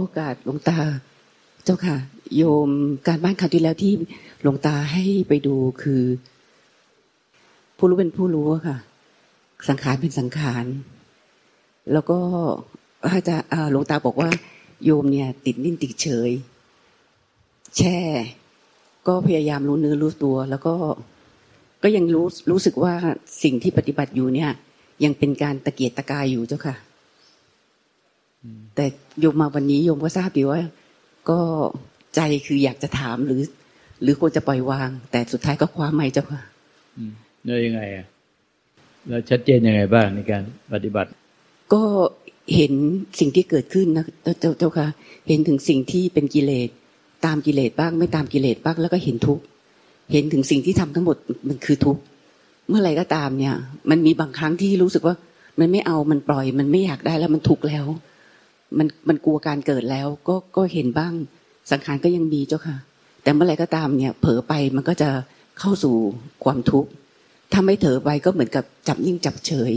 โอกาสหลวงตา เจ้าค่ะ โยมการบ้านคราวที่แล้วที่หลวงตาให้ไปดูคือ ผู้รู้เป็นผู้รู้ค่ะ สังขารเป็นสังขาร แล้วก็อาจารย์หลวงตาบอกว่า โยมเนี่ย ติดนิ่งติดเฉย แช่ ก็พยายามรู้เนื้อรู้ตัว แล้วก็ก็ยังรู้รู้สึกว่าสิ่งที่ปฏิบัติอยู่เนี่ย ยังเป็นการตะเกียกตะกายอยู่เจ้าค่ะ แต่โยมมาวันนี้โยมก็ทราบดีว่า ก็ใจคืออยากจะถามหรือ หรือควรจะปล่อยวาง แต่สุดท้ายก็คว้าไม่เจ้าค่ะแล้วยังไงอะแล้วชัดเจนยังไงบ้างในการปฏิบัติ ก็เห็นสิ่งที่เกิดขึ้นนะเจ้าเจ้าค่ะ เห็นถึงสิ่งที่เป็นกิเลสตามกิเลสบ้างไม่ตามกิเลสบ้างแล้วก็เห็นทุกข์เห็นถึงสิ่งที่ทำทั้งหมดมันคือทุกข์เมื่อไรก็ตามเนี่ย มันมีบางครั้งที่รู้สึกว่า มันไม่เอามันปล่อย มันไม่อยากได้แล้วมันทุกข์แล้ว มันมันกลัวการเกิดแล้ว ก็ก็เห็นบ้าง สังขารก็ยังมีเจ้าค่ะ แต่เมื่อไรก็ตามเนี่ย เผลอไปมันก็จะเข้าสู่ความทุกข์ถ้าไม่เถอไปก็เหมือนกับจับยิ่งจับเฉย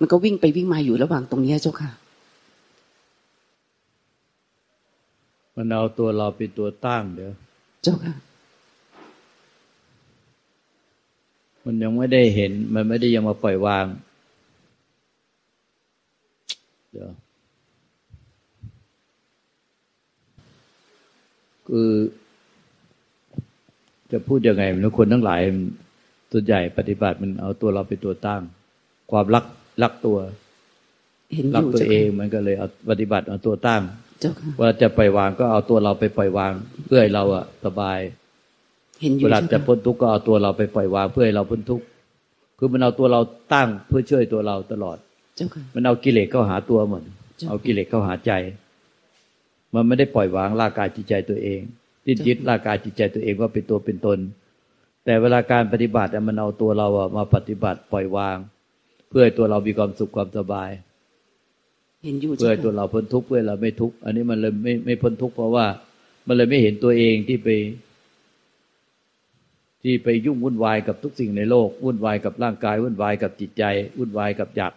มันก็วิ่งไปวิ่งมาอยู่ระหว่างตรงนี้เจ้าค่ะ มันเอาตัวเราเป็นตัวตั้งเดี๋ยวเจ้าค่ะ มันยังไม่ได้เห็น มันไม่ได้ยังมาปล่อยวาง เดี๋ยว คือจะพูดยังไงมันคนทั้งหลายส่วนใหญ่ปฏิบัติมันเอาตัวเราเป็นตัวตั้ง ความรักรักตัวรักตัวเองมันก็เลยเอาปฏิบัติเอาตัวตั้งว่าจะปล่อยวางก็เอาตัวเราไปปล่อยวาง เพื่อให้เราอะสบายเวลาจะพ้นทุกข์ก็เอาตัวเราไปปล่อยวางเพื่อให้เราพ้นทุกข์คือมันเอาตัวเราตั้งเพื่อช่วยตัวเราตลอดมันเอากิเลสเข้าหาตัวหมดเอากิเลสเข้าหาใจ มันไม่ได้ปล่อยวางร่างกายจิตใจตัวเองดิ้นยึดร่างกายจิตใจตัวเองว่าเป็นตัวเป็นตน แต่เวลาการปฏิบัติมันเอาตัวเราอะมาปฏิบัติปล่อยวาง เพื่อให้ตัวเรามีความสุขความสบายเพื่อให้ตัวเราพ้นทุกข์เพื่อเราไม่ทุกข์อันนี้มันเลยไม่ไม่พ้นทุกข์เพราะว่า มันเลยไม่เห็นตัวเองที่ไป ที่ไปยุ่งวุ่นวายกับทุกสิ่งในโลกวุ่นวายกับร่างกายวุ่นวายกับจิตใจวุ่นวายกับอยาก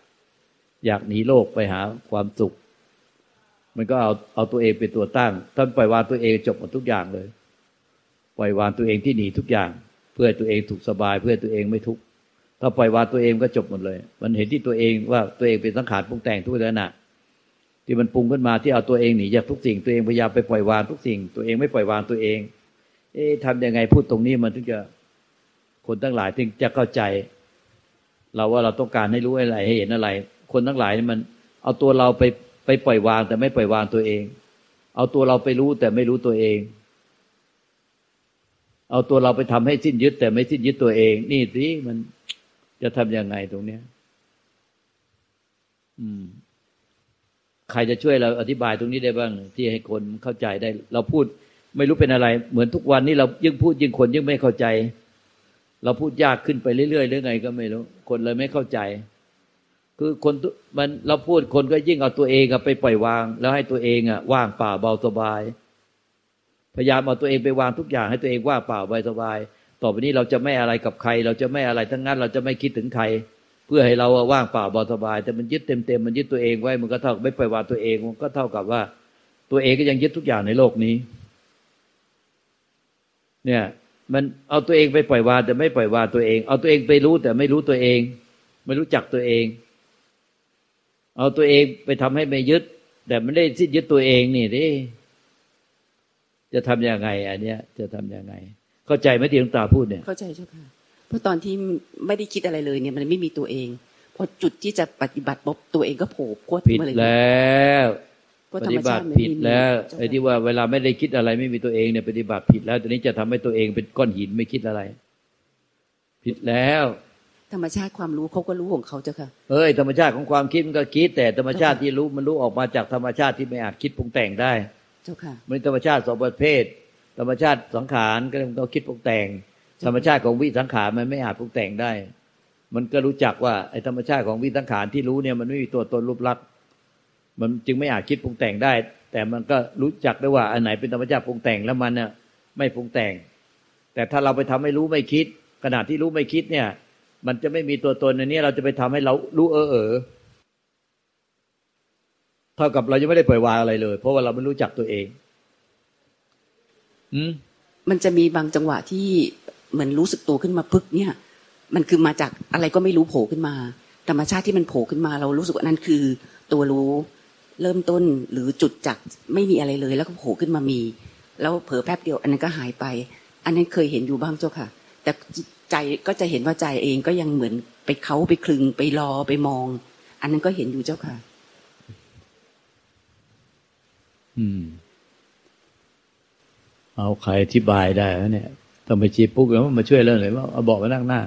อยากหนีโลกไปหาความสุข มันก็เอาเอาตัวเองเป็นตัวตั้งท่านปล่อยวางตัวเองจบหมดทุกอย่างเลย ปล่อยวางตัวเองที่หนีทุกอย่าง เพื่อตัวเองถูกสบาย เพื่อตัวเองไม่ทุกข์ถ้าปล่อยวางตัวเองก็จบหมดเลย มันเห็นที่ตัวเองว่าตัวเองเป็นสังขารปรุงแต่งทุกขณะที่มันปรุงขึ้นมาที่เอาตัวเองหนีจากทุกสิ่ง ตัวเองพยายามไปปล่อยวางทุกสิ่ง ตัวเองไม่ปล่อยวางตัวเอง เอ๊ะทำยังไงพูดตรงนี้มันถึงจะคนทั้งหลายถึงจะเข้าใจ เราว่าเราต้องการให้รู้อะไรให้เห็นอะไร คนทั้งหลายมัน เอาตัวเราไป ไปปล่อยวางแต่ไม่ปล่อยวางตัวเอง เอาตัวเราไปรู้แต่ไม่รู้ตัวเอง เอาตัวเราไปทำให้สิ้นยึด แต่ไม่สิ้นยึดตัวเอง นี่สิมันจะทํำยังไงตรงเนี้ย อืม ใครจะช่วยเราอธิบายตรงนี้ได้บ้าง ที่ให้คนเข้าใจได้ เราพูดไม่รู้เป็นอะไร เหมือนทุกวันนี้เรายิ่งพูดยิ่งคนยิ่งไม่เข้าใจ เราพูดยากขึ้นไปเรื่อยๆหรือไง ก็ไม่รู้ คนเลยไม่เข้าใจ คือคนมันเราพูดคนก็ยิ่งเอาตัวเองไปปล่อยวาง แล้วให้ตัวเองอะว่างเปล่าเบาสบาย พยายามเอาตัวเองไปวางทุกอย่างให้ตัวเองว่างเปล่าเบาสบาย ต่อไปนี้เราจะไม่อะไรกับใคร เราจะไม่อะไรทั้งนั้น เราจะไม่คิดถึงใคร เพื่อให้เราว่างเปล่าเบาสบาย แต่มันยึดเต็มๆมันยึดตัวเองไว้มันก็เท่าไม่ปล่อยวางตัวเองมันก็เท่ากับว่า ตัวเองก็ยังยึดทุกอย่างในโลกนี้ เนี่ย มันเอาตัวเองไปปล่อยวางแต่ไม่ปล่อยวางตัวเอง เอาตัวเองไปรู้แต่ไม่รู้ตัวเอง ไม่รู้จักตัวเอง เอาตัวเองไปทำให้ไม่ยึด แต่ไม่ได้สิ้นยึดตัวเองนี่ดิจะทํำยังไง อันเนี้ย จะทํำยังไง เข้าใจไหมที่หลวงตาพูดเนี่ย เข้าใจเจ้าค่ะเพราะตอนที่ไม่ได้คิดอะไรเลยเนี่ย มันไม่มีตัวเองพอจุดที่จะปฏิบัติปุ๊บตัวเองก็โผล่พวดมาเลยแล้วปฏิบัติผิดแล้วไอ้ที่ว่าเวลาไม่ได้คิดอะไรไม่มีตัวเองเนี่ยปฏิบัติผิดแล้วตอนนี้จะทำให้ตัวเองเป็นก้อนหินไม่คิดอะไร ผิดแล้ว ธรรมชาติความรู้เขาก็รู้ของเขาเจ้าค่ะเอ้ยธรรมชาติของความคิดมันก็คิด แต่ธรรมชาติที่รู้มันรู้ออกมาจากธรรมชาติที่ไม่อาจคิดปรุงแต่งได้ เจ้าค่ะมันธรรมชาติสองประเภท ธรรมชาติสังขารก็ต้องคิดปรุงแต่ง ธรรมชาติของวิสังขารมันไม่อาจปรุงแต่งได้ มันก็รู้จักว่าไอ้ธรรมชาติของวิสังขารที่รู้เนี่ยมันไม่มีตัวตนรูปลักษณ์มันจึงไม่อาจคิดปรุงแต่งได้ แต่มันก็รู้จักได้ว่าอันไหนเป็นธรรมชาติปรุงแต่งแล้วมันเนี่ยไม่ปรุงแต่ง แต่ถ้าเราไปทำให้รู้ไม่คิดขณะที่รู้ไม่คิดเนี่ย มันจะไม่มีตัวตนในนี้เราจะไปทำให้เรารู้เออเออเท่ากับเรายังไม่ได้ปล่อยวางอะไรเลย เพราะว่าเราไม่รู้จักตัวเองอืมมันจะมีบางจังหวะที่เหมือนรู้สึกตัวขึ้นมาพึกเนี่ย มันคือมาจากอะไรก็ไม่รู้โผล่ขึ้นมา ธรรมชาติที่มันโผล่ขึ้นมา เรารู้สึกว่านั้นคือ ตัวรู้เริ่มต้นหรือจุดจากไม่มีอะไรเลย แล้วก็โผล่ขึ้นมามี แล้วเผลอแป๊บเดียว อันนั้นก็หายไป อันนั้นเคยเห็นอยู่บ้างเจ้าค่ะ แต่ ใจก็จะเห็นว่าใจเองก็ยังเหมือนไปเขาไปคลึงไปรอไปมอง อันนั้นก็เห็นอยู่เจ้าค่ะ อืม เอาใครอธิบายได้เนี่ยต้องไปจีบปุ๊กแล้วมาช่วยเรื่องเลยว่าเอาบอกมานั่งหน้า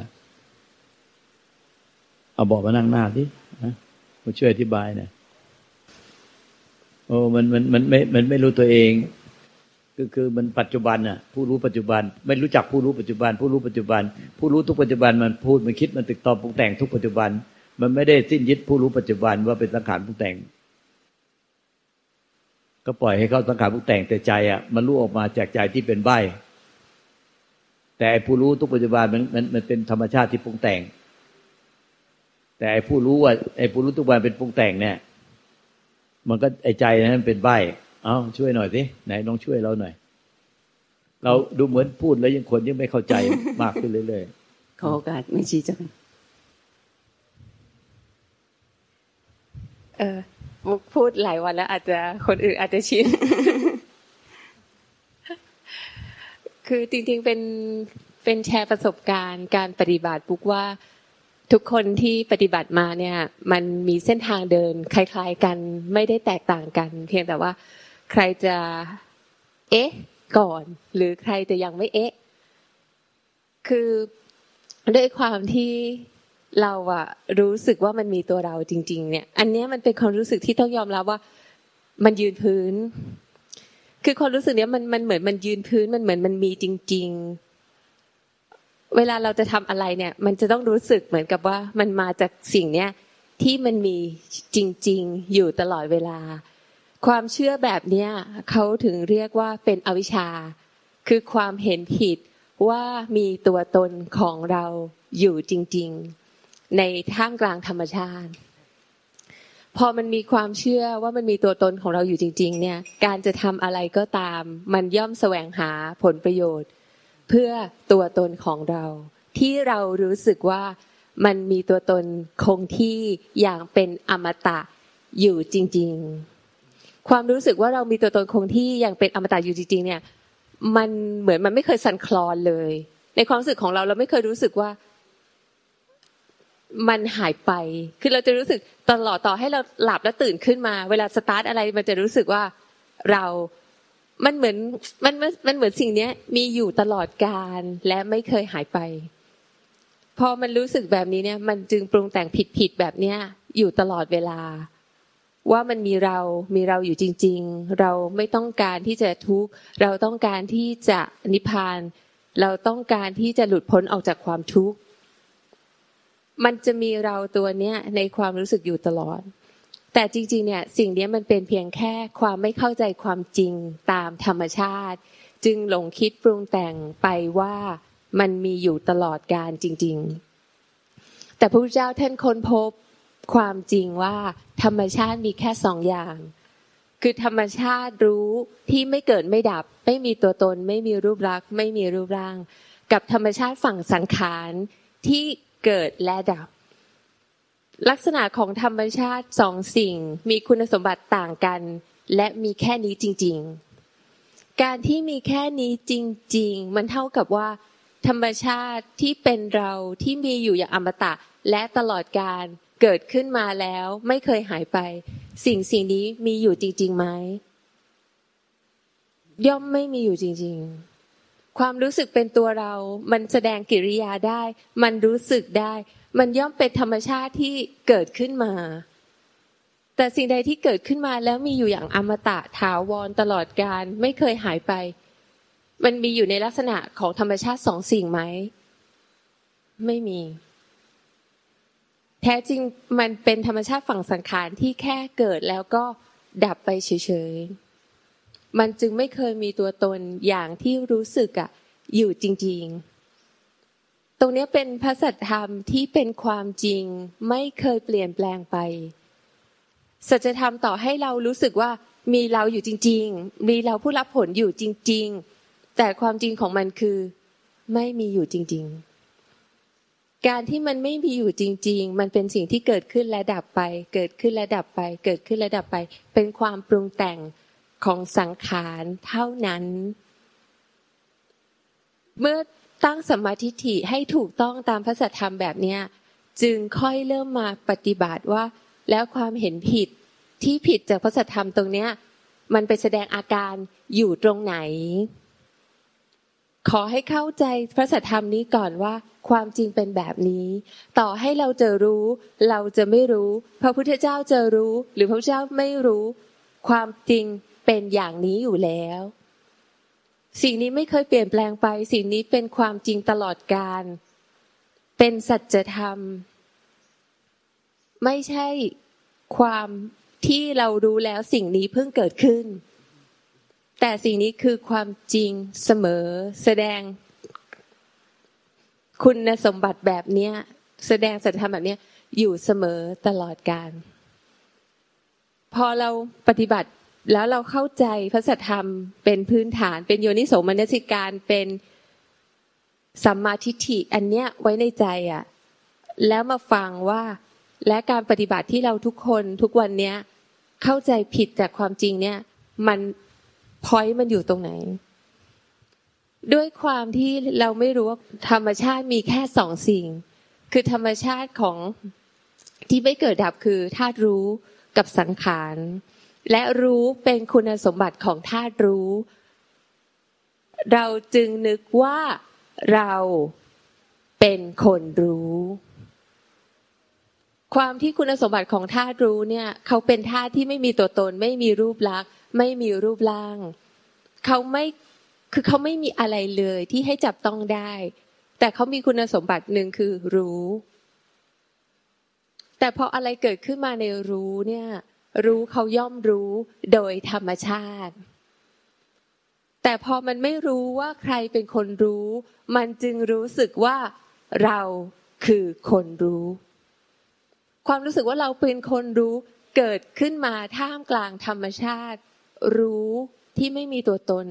เอาบอกมานั่งหน้าดิมาช่วยอธิบายหน่อยโอ้มันมันมันไม่มันไม่รู้ตัวเอง ก็คือมันปัจจุบันน่ะผู้รู้ปัจจุบัน ไม่รู้จักผู้รู้ปัจจุบัน ผู้รู้ปัจจุบัน ผู้รู้ทุกปัจจุบันมันพูดมันคิดมันตึกตอบปรุงแต่งทุกปัจจุบัน มันไม่ได้สิ้นยึดผู้รู้ปัจจุบันว่าเป็นสังขารปรุงแต่ง ก็ปล่อยให้เขาสังขารปรุงแต่งแต่ใจอะมันรู้ออกมาจากใจที่เป็นใบแต่ผู้รู้ทุกปัจจุบันมันมันมันเป็นธรรมชาติที่ปรุงแต่ง แต่ไอ้ผู้รู้ว่าไอ้ผู้รู้ทุกวันเป็นปรุงแต่งเนี่ย มันก็ไอ้ใจนั้นเป็นใบ เอาช่วยหน่อยสิไหนลองช่วยเราหน่อย เราดูเหมือนพูดแล้วยังคนยังไม่เข้าใจมากขึ้นเรื่อยๆขอโอกาสไม่ชี้จ้ะเออมุกพูดหลายวันแล้ว อาจจะคนอื่นอาจจะชินคือจริงๆเป็นเป็นแชร์ประสบการณ์การปฏิบัติปุ๊กว่าทุกคนที่ปฏิบัติมาเนี่ย มันมีเส้นทางเดินคล้าย ๆ กันไม่ได้แตกต่างกัน เพียงแต่ว่า ใครจะ เอ๊ะ ก่อน หรือใครจะยังไม่เอ๊ะ คือด้วยความที่เราอะรู้สึกว่ามันมีตัวเราจริง ๆ เนี่ย อันนี้มันเป็นความรู้สึกที่ต้องยอมรับว่า มันยืนพื้น คือความรู้สึกเนี้ยมันมันเหมือนมันยืนพื้นมันเหมือนมันมีจริง ๆ เวลาเราจะทำอะไรเนี่ย มันจะต้องรู้สึกเหมือนกับว่ามันมาจากสิ่งเนี้ยที่มันมีจริง ๆ อยู่ตลอดเวลา ความเชื่อแบบเนี้ยเขาถึงเรียกว่าเป็นอวิชชา คือความเห็นผิดว่ามีตัวตนของเราอยู่จริง ๆ ในท่ามกลางธรรมชาติ พอมันมีความเชื่อว่ามันมีตัวตนของเราอยู่จริง ๆ เนี่ย การจะทำอะไรก็ตาม มันย่อมแสวงหาผลประโยชน์ เพื่อตัวตนของเรา ที่เรารู้สึกว่ามันมีตัวตนคงที่อย่างเป็นอมตะอยู่จริง ๆ ความรู้สึกว่าเรามีตัวตนคงที่ยังเป็นอมตะอยู่จริงๆเนี่ยมันเหมือนมันไม่เคยสั่นคลอนเลย ในความรู้สึกของเราเราไม่เคยรู้สึกว่า มันหายไป คือเราจะรู้สึกตลอดต่อให้เราหลับแล้วตื่นขึ้นมา เวลาสตาร์ทอะไรมันจะรู้สึกว่าเรา มันเหมือนมันมันเหมือนสิ่งเนี้ย มีอยู่ตลอดการและไม่เคยหายไป พอมันรู้สึกแบบนี้เนี่ย มันจึงปรุงแต่งผิดๆแบบเนี้ยอยู่ตลอดเวลา ว่ามันมีเรา มีเราอยู่จริง ๆ เราไม่ต้องการที่จะทุกข์ เราต้องการที่จะนิพพาน เราต้องการที่จะหลุดพ้นออกจากความทุกข์ มันจะมีเราตัวเนี้ยในความรู้สึกอยู่ตลอด แต่จริง ๆ เนี่ย สิ่งนี้มันเป็นเพียงแค่ความไม่เข้าใจความจริงตามธรรมชาติ จึงหลงคิดปรุงแต่งไปว่ามันมีอยู่ตลอดการจริง ๆ แต่พระพุทธเจ้าท่านค้นพบ ความจริงว่า ธรรมชาติมีแค่สองอย่าง คือธรรมชาติรู้ที่ไม่เกิดไม่ดับ ไม่มีตัวตน ไม่มีรูปลักษณ์ไม่มีรูปร่าง กับธรรมชาติฝั่งสังขารที่เกิดและดับ ลักษณะของธรรมชาติสองสิ่ง มีคุณสมบัติต่างกัน และมีแค่นี้จริง ๆ การที่มีแค่นี้จริง ๆ มันเท่ากับว่า ธรรมชาติที่เป็นเราที่มีอยู่อย่างอมตะและตลอดการ เกิดขึ้นมาแล้วไม่เคยหายไป สิ่งสิ่งนี้มีอยู่จริงๆไหมย่อมไม่มีอยู่จริง ๆ ความรู้สึกเป็นตัวเรา มันแสดงกิริยาได้ มันรู้สึกได้ มันย่อมเป็นธรรมชาติที่เกิดขึ้นมา แต่สิ่งใดที่เกิดขึ้นมาแล้วมีอยู่อย่างอมตะถาวรตลอดการไม่เคยหายไป มันมีอยู่ในลักษณะของธรรมชาติสองสิ่งไหม ไม่มี แท้จริงมันเป็นธรรมชาติฝั่งสังขารที่แค่เกิดแล้วก็ดับไปเฉยๆ มันจึงไม่เคยมีตัวตนอย่างที่รู้สึกอะอยู่จริง ๆ ตรงนี้เป็นพระสัทธรรมที่เป็นความจริงไม่เคยเปลี่ยนแปลงไป สัจธรรมต่อให้เรารู้สึกว่ามีเราอยู่จริง ๆ มีเราผู้รับผลอยู่จริง ๆ แต่ความจริงของมันคือ ไม่มีอยู่จริง ๆ การที่มันไม่มีอยู่จริง ๆ มันเป็นสิ่งที่เกิดขึ้นและดับไป เกิดขึ้นและดับไป เกิดขึ้นและดับไป เป็นความปรุงแต่งของสังขารเท่านั้น เมื่อตั้งสมาธิฐิให้ถูกต้องตามพระสัทธรรมแบบนี้จึงค่อยเริ่มมาปฏิบัติว่า แล้วความเห็นผิดที่ผิดจากพระสัทธรรมตรงเนี้ย มันไปแสดงอาการอยู่ตรงไหน ขอให้เข้าใจพระสัทธรรมนี้ก่อนว่า ความจริงเป็นแบบนี้ ต่อให้เราจะรู้ เราจะไม่รู้ พระพุทธเจ้าจะรู้ หรือพระพุทธเจ้าไม่รู้ ความจริงเป็นอย่างนี้อยู่แล้ว สิ่งนี้ไม่เคยเปลี่ยนแปลงไป สิ่งนี้เป็นความจริงตลอดกาลเป็นสัจธรรม ไม่ใช่ความที่เรารู้แล้วสิ่งนี้เพิ่งเกิดขึ้น แต่สิ่งนี้คือความจริงเสมอแสดง คุณสมบัติแบบเนี้ย แสดงสัจธรรมแบบเนี้ย อยู่เสมอตลอดกาลพอเราปฏิบัติแล้วเราเข้าใจพระสัทธรรมเป็นพื้นฐาน เป็นโยนิโสมนสิการเป็นสัมมาทิฏฐิอันเนี้ยไว้ในใจอะ่ะ แล้วมาฟังว่า และการปฏิบัติที่เราทุกคนทุกวันเนี้ย เข้าใจผิดจากความจริงเนี่ย มันพอยมันอยู่ตรงไหน ด้วยความที่เราไม่รู้ว่าธรรมชาติมีแค่สองสิ่ง คือธรรมชาติของที่ไม่เกิดดับคือธาตุรู้กับสังขาร และรู้เป็นคุณสมบัติของธาตุรู้ เราจึงนึกว่าเราเป็นคนรู้ ความที่คุณสมบัติของธาตุรู้เนี่ย เขาเป็นธาตุที่ไม่มีตัวตน ไม่มีรูปลักษณ์ ไม่มีรูปร่าง เขาไม่ คือเขาไม่มีอะไรเลยที่ให้จับต้องได้ แต่เขามีคุณสมบัติหนึ่งคือรู้ แต่พออะไรเกิดขึ้นมาในรู้เนี่ย รู้เขาย่อมรู้โดยธรรมชาติ แต่พอมันไม่รู้ว่าใครเป็นคนรู้ มันจึงรู้สึกว่าเราคือคนรู้ ความรู้สึกว่าเราเป็นคนรู้เกิดขึ้นมาท่ามกลางธรรมชาติ รู้ที่ไม่มีตัวตน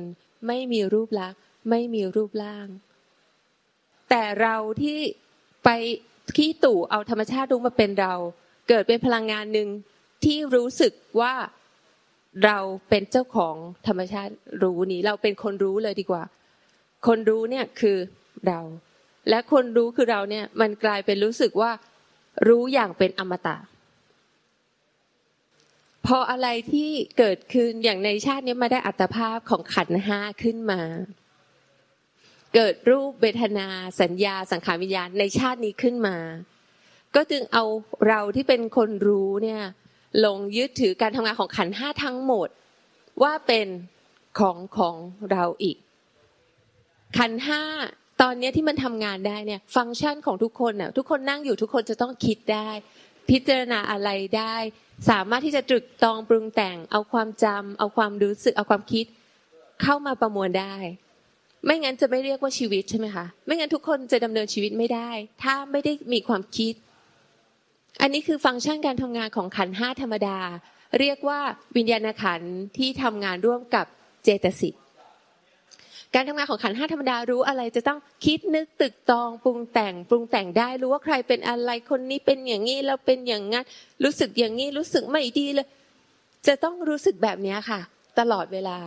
ไม่มีรูปลักษณ์ไม่มีรูปร่าง แต่เราที่ไปขี้ตู่เอาธรรมชาติรู้มาเป็นเรา เกิดเป็นพลังงานหนึ่งที่รู้สึกว่าเราเป็นเจ้าของธรรมชาติรู้นี้เราเป็นคนรู้เลยดีกว่า คนรู้เนี่ยคือเรา และคนรู้คือเราเนี่ยมันกลายเป็นรู้สึกว่ารู้อย่างเป็นอมตะ พออะไรที่เกิดขึ้นอย่างในชาตินี้มาได้อัตภาพของขันห้าขึ้นมา เกิดรูปเวทนาสัญญาสังขารวิญญาณในชาตินี้ขึ้นมา ก็จึงเอาเราที่เป็นคนรู้เนี่ยลงยึดถือการทำงานของขันห้าทั้งหมด ว่าเป็นของของเราอีก ขันห้าตอนนี้ที่มันทำงานได้เนี่ย ฟังก์ชันของทุกคนน่ะทุกคนนั่งอยู่ทุกคนจะต้องคิดได้ พิจารณาอะไรได้ สามารถที่จะตรึกตองปรุงแต่ง เอาความจำเอาความรู้สึก เอาความคิด เข้ามาประมวลได้ ไม่งั้นจะไม่เรียกว่าชีวิตใช่ไหมคะไม่งั้นทุกคนจะดำเนินชีวิตไม่ได้ ถ้าไม่ได้มีความคิด อันนี้คือฟังก์ชันการทำงานของขันห้าธรรมดา เรียกว่าวิญญาณขันที่ทำงานร่วมกับเจตสิก การทำงานของขันห้าธรรมดารู้อะไรจะต้องคิดนึกตึกตองปรุงแต่งปรุงแต่งได้รู้ว่าใครเป็นอะไรคนนี้เป็นอย่างนี้เราเป็นอย่างงั้นรู้สึกอย่างนี้รู้สึกไม่ดีเลย จะต้องรู้สึกแบบนี้ค่ะ ตลอดเวลา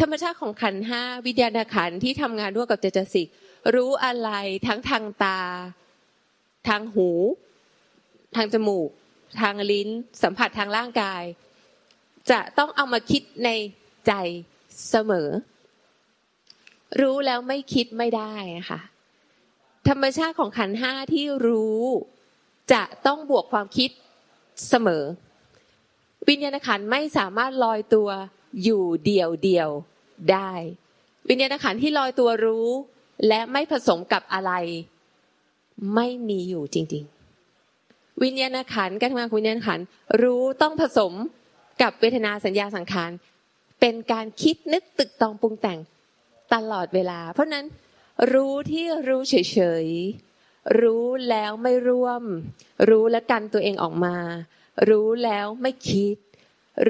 ธรรมชาติของขันห้าวิญญาณขันที่ทำงานร่วมกับเจตสิกรู้อะไรทั้งทางตา ทางหู ทางจมูก ทางลิ้น สัมผัสทางร่างกาย จะต้องเอามาคิดในใจเสมอ รู้แล้วไม่คิดไม่ได้ค่ะ ธรรมชาติของขันห้าที่รู้จะต้องบวกความคิดเสมอ วิญญาณขันไม่สามารถลอยตัวอยู่เดี่ยวเดียวได้ วิญญาณขันที่ลอยตัวรู้ และไม่ผสมกับอะไร ไม่มีอยู่จริง ๆ วิญญาณขันการทำงานของวิญญาณขันรู้ต้องผสมกับเวทนาสัญญาสังขารเป็นการคิดนึกตึกตองปรุงแต่ง ตลอดเวลา เพราะนั้นรู้ที่รู้เฉยๆ รู้แล้วไม่ร่วม รู้และกันตัวเองออกมา รู้แล้วไม่คิด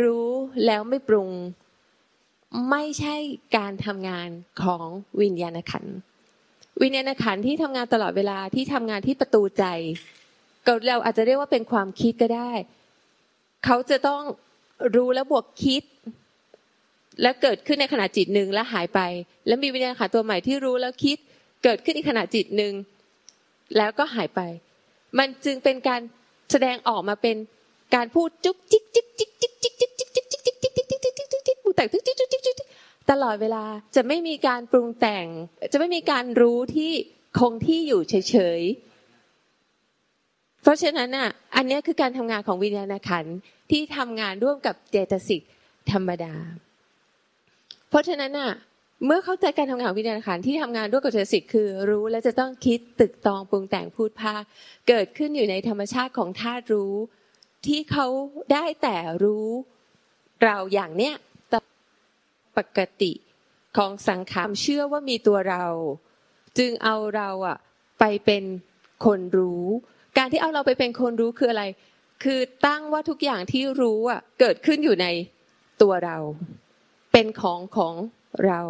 รู้แล้วไม่ปรุง ไม่ใช่การทำงานของวิญญาณขัน วิญญาณขันที่ทำงานตลอดเวลาที่ทำงานที่ประตูใจเราอาจจะเรียกว่าเป็นความคิดก็ได้ เขาจะต้องรู้แล้วบวกคิด แล้วเกิดขึ้นในขณะจิตหนึ่งแล้วหายไป แล้วมีวิญญาณขันตัวใหม่ที่รู้แล้วคิดเกิดขึ้นในขณะจิตหนึ่งแล้วก็หายไป มันจึงเป็นการแสดงออกมาเป็นการพูดจุกจิกจิกจิกจิกจิกจิกจิกจิกจิกจิกจิกจิกจิกจิกจิกจิกจิกแต่จิกจิกจิกจิกจิกตลอดเวลาจะไม่มีการปรุงแต่ง จะไม่มีการรู้ที่คงที่อยู่เฉยๆ เพราะฉะนั้นอะอันนี้คือการทำงานของวิญญาณขันที่ทำงานร่วมกับเจตสิกธรรมดา ราะฉะนั้นอะเมื่อเข้าใจการทำงานวิญญาณขันที่ทำงานด้วยกับเจตสิกคือ รู้และจะต้องคิดตึกตองปรุงแต่งพูดพาเกิดขึ้นอยู่ในธรรมชาติของธาตุรู้ ที่เขาได้แต่รู้เราอย่างเนี้ยปกติของสังขารเชื่อว่ามีตัวเรา จึงเอาเราอะไปเป็นคนรู้ การที่เอาเราไปเป็นคนรู้คืออะไร คือตั้งว่าทุกอย่างที่รู้อะเกิดขึ้นอยู่ในตัวเรา เป็นของของเรา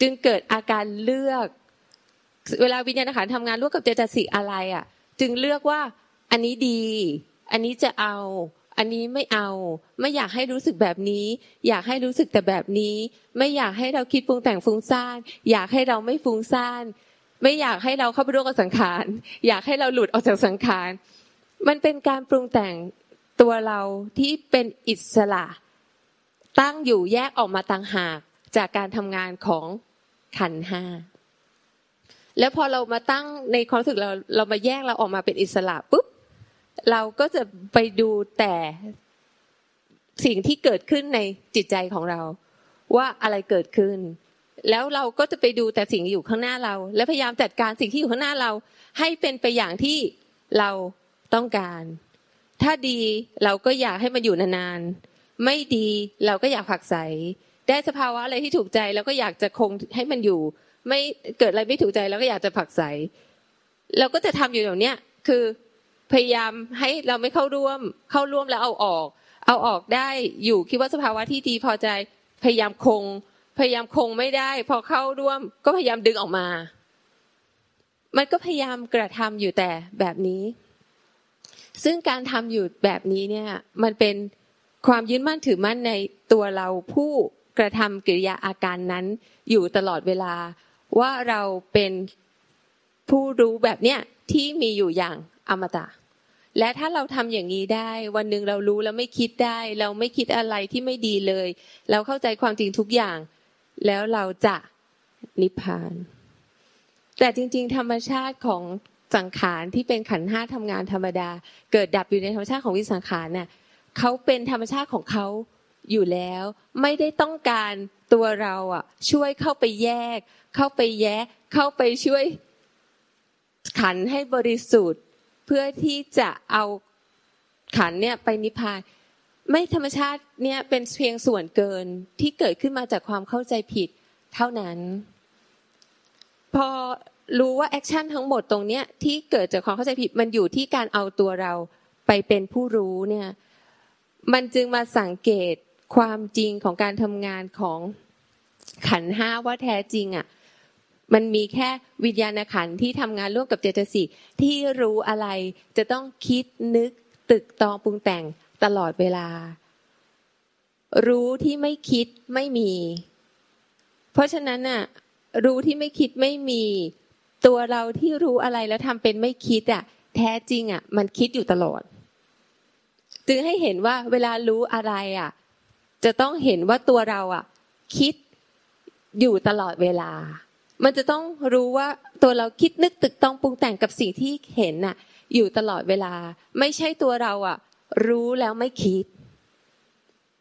จึงเกิดอาการเลือก เวลาวิญญาณขันทำงานร่วมกับเจตสิกอะไรอะ จึงเลือกว่าอันนี้ดี อันนี้จะเอา อันนี้ไม่เอา ไม่อยากให้รู้สึกแบบนี้ อยากให้รู้สึกแต่แบบนี้ ไม่อยากให้เราคิดปรุงแต่งฟุ้งซ่าน อยากให้เราไม่ฟุ้งซ่าน ไม่อยากให้เราเข้าไปร่วมกับสังขาร อยากให้เราหลุดออกจากสังขาร มันเป็นการปรุงแต่งตัวเราที่เป็นอิสระ ตั้งอยู่แยกออกมาต่างหากจากการทำงานของขันห้าแล้วพอเรามาตั้งในความรู้สึกเราเรามาแยกเราออกมาเป็นอิสระปุ๊บเราก็จะไปดูแต่สิ่งที่เกิดขึ้นในจิตใจของเรา ว่าอะไรเกิดขึ้น แล้วเราก็จะไปดูแต่สิ่งอยู่ข้างหน้าเรา และพยายามจัดการสิ่งที่อยู่ข้างหน้าเรา ให้เป็นไปอย่างที่เราต้องการ ถ้าดีเราก็อยากให้มันอยู่นานๆ ไม่ดีเราก็อยากผักใส ได้สภาวะอะไรที่ถูกใจเราก็อยากจะคงให้มันอยู่ ไม่เกิดอะไรไม่ถูกใจเราก็อยากจะผักใส เราก็จะทำอยู่อย่างเนี้ยคือพยายามให้เราไม่เข้าร่วม เข้าร่วมแล้วเอาออก เอาออกได้อยู่คิดว่าสภาวะที่ดีพอใจ พยายามคง พยายามคงไม่ได้ พอเข้าร่วม ก็พยายามดึงออกมา มันก็พยายามกระทำอยู่แต่แบบนี้ ซึ่งการทำอยู่แบบนี้เนี่ย มันเป็น ความยึดมั่นถือมั่นในตัวเราผู้กระทำกิริยาอาการนั้นอยู่ตลอดเวลา ว่าเราเป็นผู้รู้แบบเนี้ยที่มีอยู่อย่างอมตะ และถ้าเราทำอย่างนี้ได้ วันหนึ่งเรารู้แล้วไม่คิดได้ เราไม่คิดอะไรที่ไม่ดีเลย เราเข้าใจความจริงทุกอย่าง แล้วเราจะนิพพาน แต่จริง ๆ ธรรมชาติของสังขารที่เป็นขันห้าทำงานธรรมดา เกิดดับอยู่ในธรรมชาติของวิสังขารเนี่ย เขาเป็นธรรมชาติของเขาอยู่แล้ว ไม่ได้ต้องการตัวเราอะ ช่วยเข้าไปแยก เข้าไปแยะ เข้าไปช่วยขันให้บริสุทธิ์ เพื่อที่จะเอาขันเนี่ยไปนิพพานไม่ธรรมชาติเนี่ยเป็นเพียงส่วนเกินที่เกิดขึ้นมาจากความเข้าใจผิดเท่านั้น พอรู้ว่าแอคชั่นทั้งหมดตรงเนี้ยที่เกิดจากความเข้าใจผิดมันอยู่ที่การเอาตัวเราไปเป็นผู้รู้เนี่ย มันจึงมาสังเกตความจริงของการทำงานของขันห้าว่าแท้จริงอะ มันมีแค่วิญญาณขันที่ทำงานร่วมกับเจตสิกที่รู้อะไรจะต้องคิดนึกตึกตองปรุงแต่งตลอดเวลา รู้ที่ไม่คิดไม่มี เพราะฉะนั้นน่ะ รู้ที่ไม่คิดไม่มี ตัวเราที่รู้อะไรแล้วทำเป็นไม่คิดอะ แท้จริงอะ มันคิดอยู่ตลอด จึงให้เห็นว่าเวลารู้อะไรอะ จะต้องเห็นว่าตัวเราอะ คิดอยู่ตลอดเวลา มันจะต้องรู้ว่าตัวเราคิดนึกตึกต้องปรุงแต่งกับสิ่งที่เห็นน่ะ อยู่ตลอดเวลา ไม่ใช่ตัวเราอะ รู้แล้วไม่คิด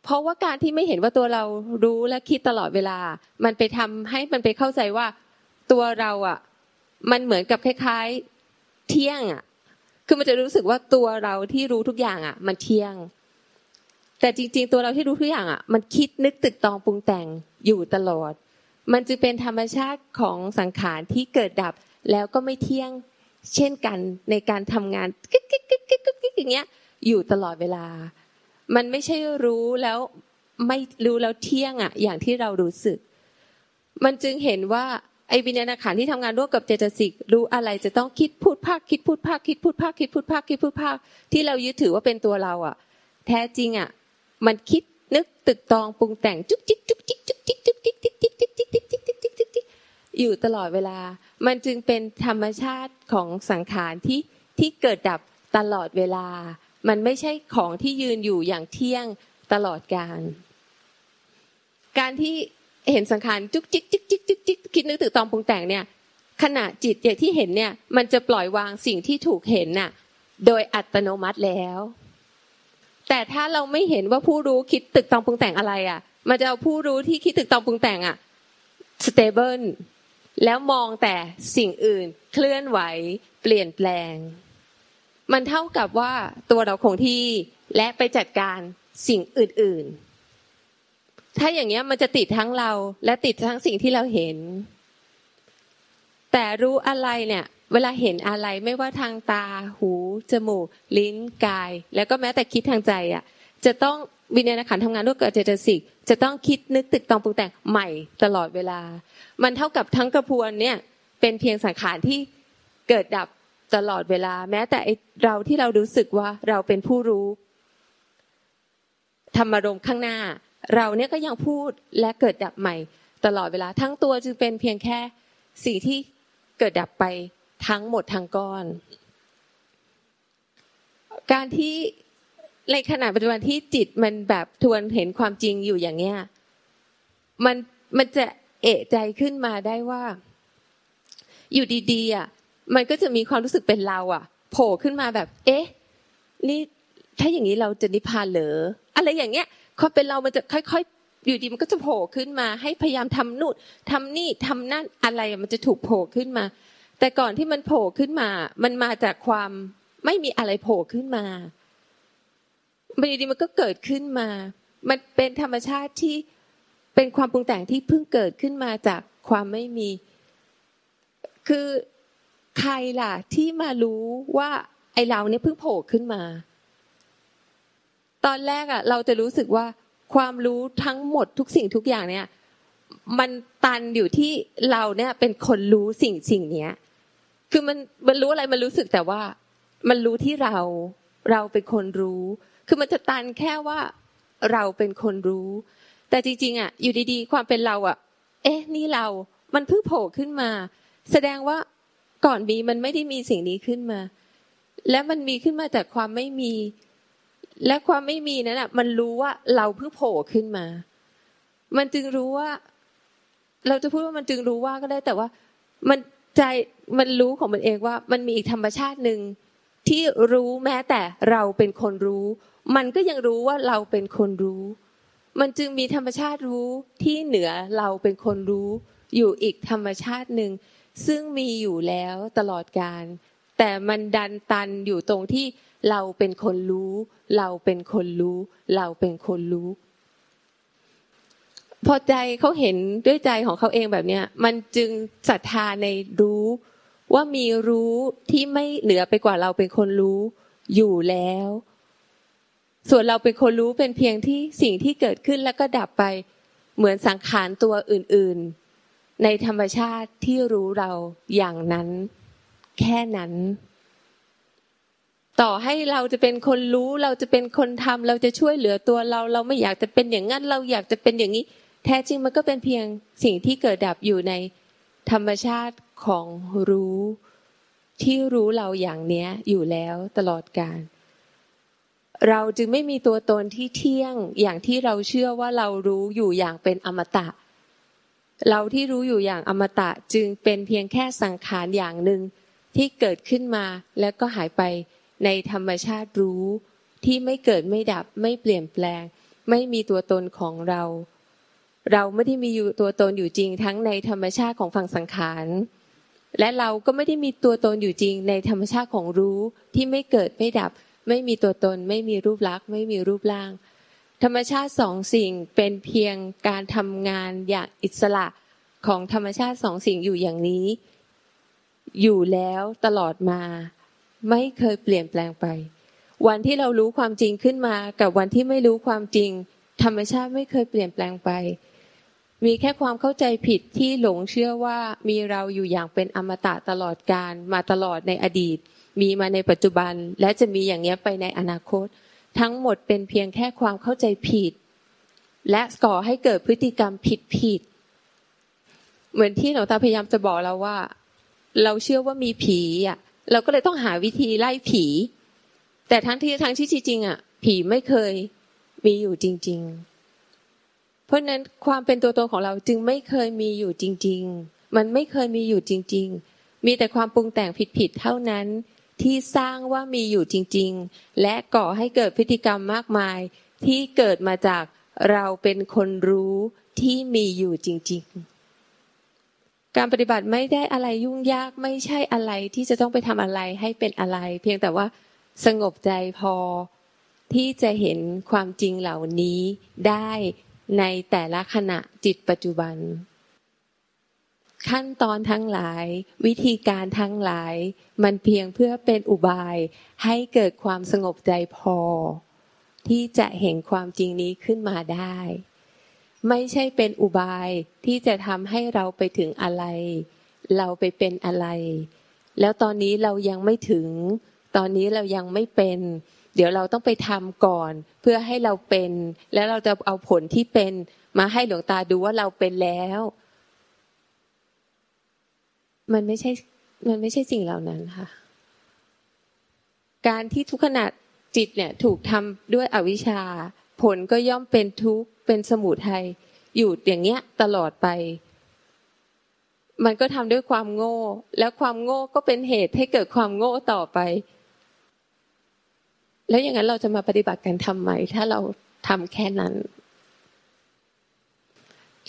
เพราะว่าการที่ไม่เห็นว่าตัวเรารู้และคิดตลอดเวลา มันไปทำให้มันไปเข้าใจว่า ตัวเราอะ มันเหมือนกับคล้าย ๆ เที่ยงอะ คือมันจะรู้สึกว่าตัวเราที่รู้ทุกอย่างอะ มันเที่ยง แต่จริง ๆ ตัวเราที่รู้ทุกอย่างอะ มันคิดนึกตรึกตรองปรุงแต่งอยู่ตลอด มันจะเป็นธรรมชาติของสังขารที่เกิดดับแล้วก็ไม่เที่ยง เช่นกันในการทำงานกิ๊กกิ๊กกิ๊กกิ๊กกิ๊กอย่างเงี้ย อยู่ตลอดเวลา มันไม่ใช่รู้แล้วไม่รู้แล้วเที่ยงอะ อย่างที่เรารู้สึก มันจึงเห็นว่า ไอ้วิญญาณขันที่ทำงานร่วมกับเจตสิกรู้อะไรจะต้องคิดพูดภาคคิดพูดภาคคิดพูดภาคคิดพูดภาคคิดพูดภาคที่เรายึดถือว่าเป็นตัวเราอะ แท้จริงอะ มันคิดนึกตึกตองปรุงแต่งจุกจิกจุกจิกจุกจิกจุกจิกจิกจิกจิกจิกจิกจิกจิกจิกจิกจิกอยู่ตลอดเวลา มันจึงเป็นธรรมชาติของสังขารที่ที่เกิดดับตลอดเวลา มันไม่ใช่ของที่ยืนอยู่อย่างเที่ยงตลอดการการที่ เห็นสังขารจุกจิกจิกจิกจิกจิกคิดนึกตรึกตรองปรุงแต่งเนี่ย ขณะจิตอย่างที่เห็นเนี่ย มันจะปล่อยวางสิ่งที่ถูกเห็นน่ะ โดยอัตโนมัติแล้ว แต่ถ้าเราไม่เห็นว่าผู้รู้คิดตรึกตรองปรุงแต่งอะไรอะ มันจะเอาผู้รู้ที่คิดตรึกตรองปรุงแต่งอะ stable แล้วมองแต่สิ่งอื่นเคลื่อนไหว เปลี่ยนแปลง มันเท่ากับว่าตัวเราคงที่และไปจัดการสิ่งอื่น ๆ ถ้าอย่างเงี้ยมันจะติดทั้งเราและติดทั้งสิ่งที่เราเห็น แต่รู้อะไรเนี่ย เวลาเห็นอะไรไม่ว่าทางตา หู จมูก ลิ้นกาย แล้วก็แม้แต่คิดทางใจอะ จะต้องวิญญาณขันทำงานร่วมกับเจตสิกจะต้องคิดนึกตึกตองปรุงแต่งใหม่ตลอดเวลา มันเท่ากับทั้งกระพวนเนี่ย เป็นเพียงสังขารที่เกิดดับตลอดเวลา แม้แต่เราที่เรารู้สึกว่าเราเป็นผู้รู้ธรรมารมข้างหน้า เราเนี่ยก็ยังพูดและเกิดดับใหม่ ตลอดเวลาทั้งตัวจึงเป็นเพียงแค่สิ่งที่เกิดดับไปทั้งหมดทั้งก้อน การที่ในขณะปัจจุบันที่จิตมันแบบทวนเห็นความจริงอยู่อย่างเนี้ยมันมันจะเอะใจขึ้นมาได้ว่า อยู่ดีๆอะมันก็จะมีความรู้สึกเป็นเรา อะ โผล่ขึ้นมาแบบ เอ๊ะ นี่ถ้าอย่างนี้เราจะนิพพานเหรออะไรอย่างเงี้ย ควาเป็นเรามันจะค่อย ๆ อยู่ดีมันก็จะโผล่ขึ้นมา ให้พยายามทำนู่นทำนี่ทำนั่นอะไรมันจะถูกโผล่ขึ้นมา แต่ก่อนที่มันโผล่ขึ้นมา มันมาจากความไม่มีอะไรโผล่ขึ้นมาบางทีมันก็เกิดขึ้นมา มันเป็นธรรมชาติที่เป็นความปรุงแต่งที่เพิ่งเกิดขึ้นมาจากความไม่มี คือใครล่ะที่มารู้ว่าไอเราเนี่ยเพิ่งโผล่ขึ้นมา ตอนแรกอะ เราจะรู้สึกว่าความรู้ทั้งหมดทุกสิ่งทุกอย่างเนี่ย มันตันอยู่ที่เราเนี่ยเป็นคนรู้สิ่งสิ่งเนี้ย คือมันมันรู้อะไรมันรู้สึกแต่ว่ามันรู้ที่เราเราเป็นคนรู้ คือมันจะตันแค่ว่าเราเป็นคนรู้ แต่จริงๆอะ อยู่ดีๆ ความเป็นเราอะ เอ๊ะ นี่เรา มันเพิ่งโผล่ขึ้นมา แสดงว่าก่อนมีมันไม่ได้มีสิ่งนี้ขึ้นมา และมันมีขึ้นมาจากความไม่มี และความไม่มีนั้นอะ มันรู้ว่าเราเพิ่งโผล่ขึ้นมา มันจึงรู้ว่า เราจะพูดว่ามันจึงรู้ว่าก็ได้แต่ว่า มันใจมันรู้ของมันเองว่า มันมีอีกธรรมชาติหนึ่งที่รู้แม้แต่เราเป็นคนรู้ มันก็ยังรู้ว่าเราเป็นคนรู้ มันจึงมีธรรมชาติรู้ที่เหนือเราเป็นคนรู้ อยู่อีกธรรมชาติหนึ่งซึ่งมีอยู่แล้วตลอดการ แต่มันดันตันอยู่ตรงที่ เราเป็นคนรู้ เราเป็นคนรู้ เราเป็นคนรู้ พอใจเขาเห็นด้วยใจของเขาเองแบบเนี้ยมันจึงศรัทธาในรู้ว่ามีรู้ที่ไม่เหนือไปกว่าเราเป็นคนรู้อยู่แล้ว ส่วนเราเป็นคนรู้เป็นเพียงที่สิ่งที่เกิดขึ้นแล้วก็ดับไปเหมือนสังขารตัวอื่น ๆ ในธรรมชาติที่รู้เราอย่างนั้น แค่นั้น ต่อให้เราจะเป็นคนรู้เราจะเป็นคนทำเราจะช่วยเหลือตัวเรา เราไม่อยากจะเป็นอย่างนั้น เราอยากจะเป็นอย่างนี้ แท้จริงมันก็เป็นเพียงสิ่งที่เกิดดับอยู่ในธรรมชาติของรู้ที่รู้เราอย่างเนี้ยอยู่แล้วตลอดกาลเราจึงไม่มีตัวตนที่เที่ยงอย่างที่เราเชื่อว่าเรารู้อยู่อย่างเป็นอมตะ เราที่รู้อยู่อย่างอมตะจึงเป็นเพียงแค่สังขารอย่างหนึ่งที่เกิดขึ้นมาแล้วก็หายไป ในธรรมชาติรู้ที่ไม่เกิดไม่ดับไม่เปลี่ยนแปลง ไม่มีตัวตนของเรา เราไม่ได้มีอยู่ตัวตนอยู่จริงทั้งในธรรมชาติของฝั่งสังขารและเราก็ไม่ได้มีตัวตนอยู่จริงในธรรมชาติของรู้ที่ไม่เกิดไม่ดับ ไม่มีตัวตน ไม่มีรูปลักษณ์ ไม่มีรูปร่าง ธรรมชาติสองสิ่งเป็นเพียงการทำงานอย่างอิสระของธรรมชาติสองสิ่งอยู่อย่างนี้ อยู่แล้วตลอดมา ไม่เคยเปลี่ยนแปลงไป วันที่เรารู้ความจริงขึ้นมา กับวันที่ไม่รู้ความจริง ธรรมชาติไม่เคยเปลี่ยนแปลงไป มีแค่ความเข้าใจผิดที่หลงเชื่อว่ามีเราอยู่อย่างเป็นอมตะตลอดการมาตลอดในอดีต มีมาในปัจจุบัน และจะมีอย่างนี้ไปในอนาคต ทั้งหมดเป็นเพียงแค่ความเข้าใจผิด และก่อให้เกิดพฤติกรรมผิดผิดเหมือนที่หลวงตาพยายามจะบอกเราว่า เราเชื่อว่ามีผีอะ เราก็เลยต้องหาวิธีไล่ผี แต่ทั้งที่ทั้งที่จริงอะ ผีไม่เคยมีอยู่จริง ๆ เพราะนั้นความเป็นตัวตนของเราจึงไม่เคยมีอยู่จริง ๆ มันไม่เคยมีอยู่จริง ๆ มีแต่ความปรุงแต่งผิดๆเท่านั้นที่สร้างว่ามีอยู่จริง ๆ และก่อให้เกิดพฤติกรรมมากมาย ที่เกิดมาจากเราเป็นคนรู้ที่มีอยู่จริง ๆ การปฏิบัติไม่ได้อะไรยุ่งยากไม่ใช่อะไรที่จะต้องไปทำอะไรให้เป็นอะไร เพียงแต่ว่าสงบใจพอที่จะเห็นความจริงเหล่านี้ได้ในแต่ละขณะจิตปัจจุบัน ขั้นตอนทั้งหลาย วิธีการทั้งหลาย มันเพียงเพื่อเป็นอุบายให้เกิดความสงบใจพอ ที่จะเห็นความจริงนี้ขึ้นมาได้ ไม่ใช่เป็นอุบายที่จะทำให้เราไปถึงอะไร เราไปเป็นอะไร แล้วตอนนี้เรายังไม่ถึง ตอนนี้เรายังไม่เป็น เดี๋ยวเราต้องไปทำก่อน เพื่อให้เราเป็น แล้วเราจะเอาผลที่เป็น มาให้หลวงตาดูว่าเราเป็นแล้ว มันไม่ใช่ มันไม่ใช่สิ่งเหล่านั้นค่ะ การที่ทุกขณะจิตเนี่ยถูกทำด้วยอวิชชา ผลก็ย่อมเป็นทุกข์เป็นสมุทัยอยู่อย่างเงี้ยตลอดไป มันก็ทำด้วยความโง่ แล้วความโง่ก็เป็นเหตุให้เกิดความโง่ต่อไป แล้วอย่างนั้นเราจะมาปฏิบัติกันทำไมถ้าเราทำแค่นั้น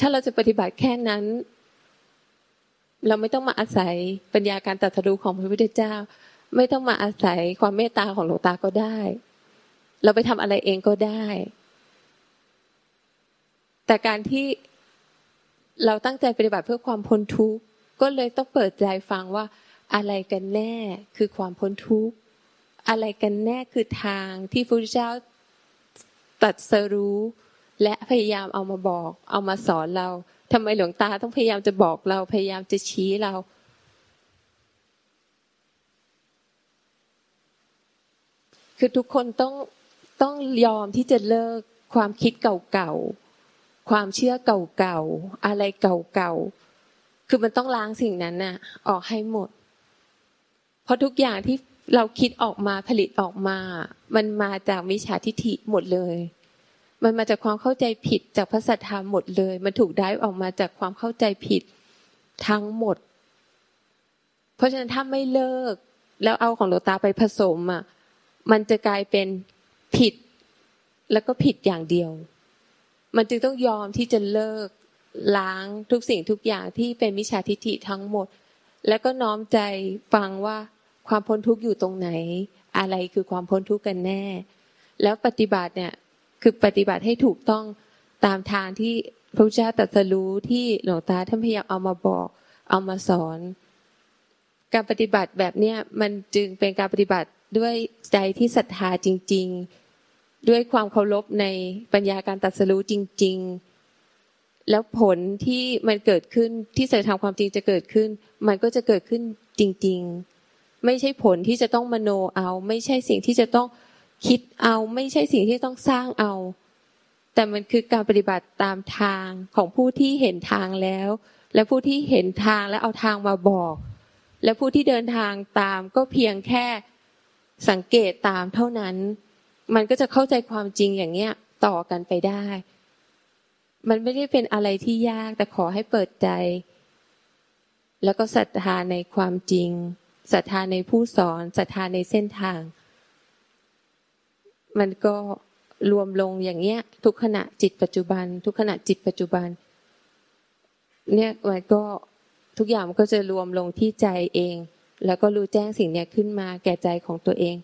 ถ้าเราจะปฏิบัติแค่นั้น เราไม่ต้องมาอาศัยปัญญาการตัดสู้ของพระพุทธเจ้า ไม่ต้องมาอาศัยความเมตตาของหลวงตาก็ได้ เราไปทำอะไรเองก็ได้ แต่การที่เราตั้งใจปฏิบัติเพื่อความพ้นทุกข์ก็เลยต้องเปิดใจฟังว่าอะไรกันแน่คือความพ้นทุกข์อะไรกันแน่คือทางที่พระพุทธเจ้าตัดสรู้ และพยายามเอามาบอก เอามาสอนเราทำไมหลวงตาต้องพยายามจะบอกเราพยายามจะชี้เรา คือทุกคนต้องต้องยอมที่จะเลิกความคิดเก่าๆ ความเชื่อเก่าๆอะไรเก่าๆคือมันต้องล้างสิ่งนั้นน่ะ ออกให้หมด เพราะทุกอย่างที่เราคิดออกมาผลิตออกมา มันมาจากมิจฉาทิฐิหมดเลย มันมาจากความเข้าใจผิดจากพระสัทธรรมหมดเลย มันถูกได้ออกมาจากความเข้าใจผิดทั้งหมด เพราะฉะนั้นถ้าไม่เลิก แล้วเอาของหลวงตาไปผสมอะ มันจะกลายเป็นผิด แล้วก็ผิดอย่างเดียว มันจึงต้องยอมที่จะเลิกล้างทุกสิ่งทุกอย่างที่เป็นมิจฉาทิฏฐิทั้งหมด แล้วก็น้อมใจฟังว่าความพ้นทุกข์อยู่ตรงไหน อะไรคือความพ้นทุกข์กันแน่ แล้วปฏิบัติเนี่ยคือปฏิบัติให้ถูกต้องตามทางที่พระพุทธเจ้าตรัสรู้ที่หลวงตาท่านพยายามเอามาบอก เอามาสอน การปฏิบัติแบบเนี้ยมันจึงเป็นการปฏิบัติด้วยใจที่ศรัทธาจริง ๆ ด้วยความเคารพในปัญญาการตัดสู้จริง ๆ แล้วผลที่มันเกิดขึ้นที่สัจธรรมความจริงจะเกิดขึ้น มันก็จะเกิดขึ้นจริง ๆ ไม่ใช่ผลที่จะต้องมโนเอา ไม่ใช่สิ่งที่จะต้องคิดเอา ไม่ใช่สิ่งที่ต้องสร้างเอา แต่มันคือการปฏิบัติตามทางของผู้ที่เห็นทางแล้ว และผู้ที่เห็นทางและเอาทางมาบอก และผู้ที่เดินทางตามก็เพียงแค่สังเกตตามเท่านั้น มันก็จะเข้าใจความจริงอย่างเนี้ยต่อกันไปได้ มันไม่ได้เป็นอะไรที่ยาก แต่ขอให้เปิดใจ แล้วก็ศรัทธาในความจริงศรัทธาในผู้สอนศรัทธาในเส้นทาง มันก็รวมลงอย่างเนี้ย ทุกขณะจิตปัจจุบัน ทุกขณะจิตปัจจุบัน เนี่ยมันก็ทุกอย่างมันก็จะรวมลงที่ใจเอง แล้วก็รู้แจ้งสิ่งเนี้ยขึ้นมาแก่ใจของตัวเอง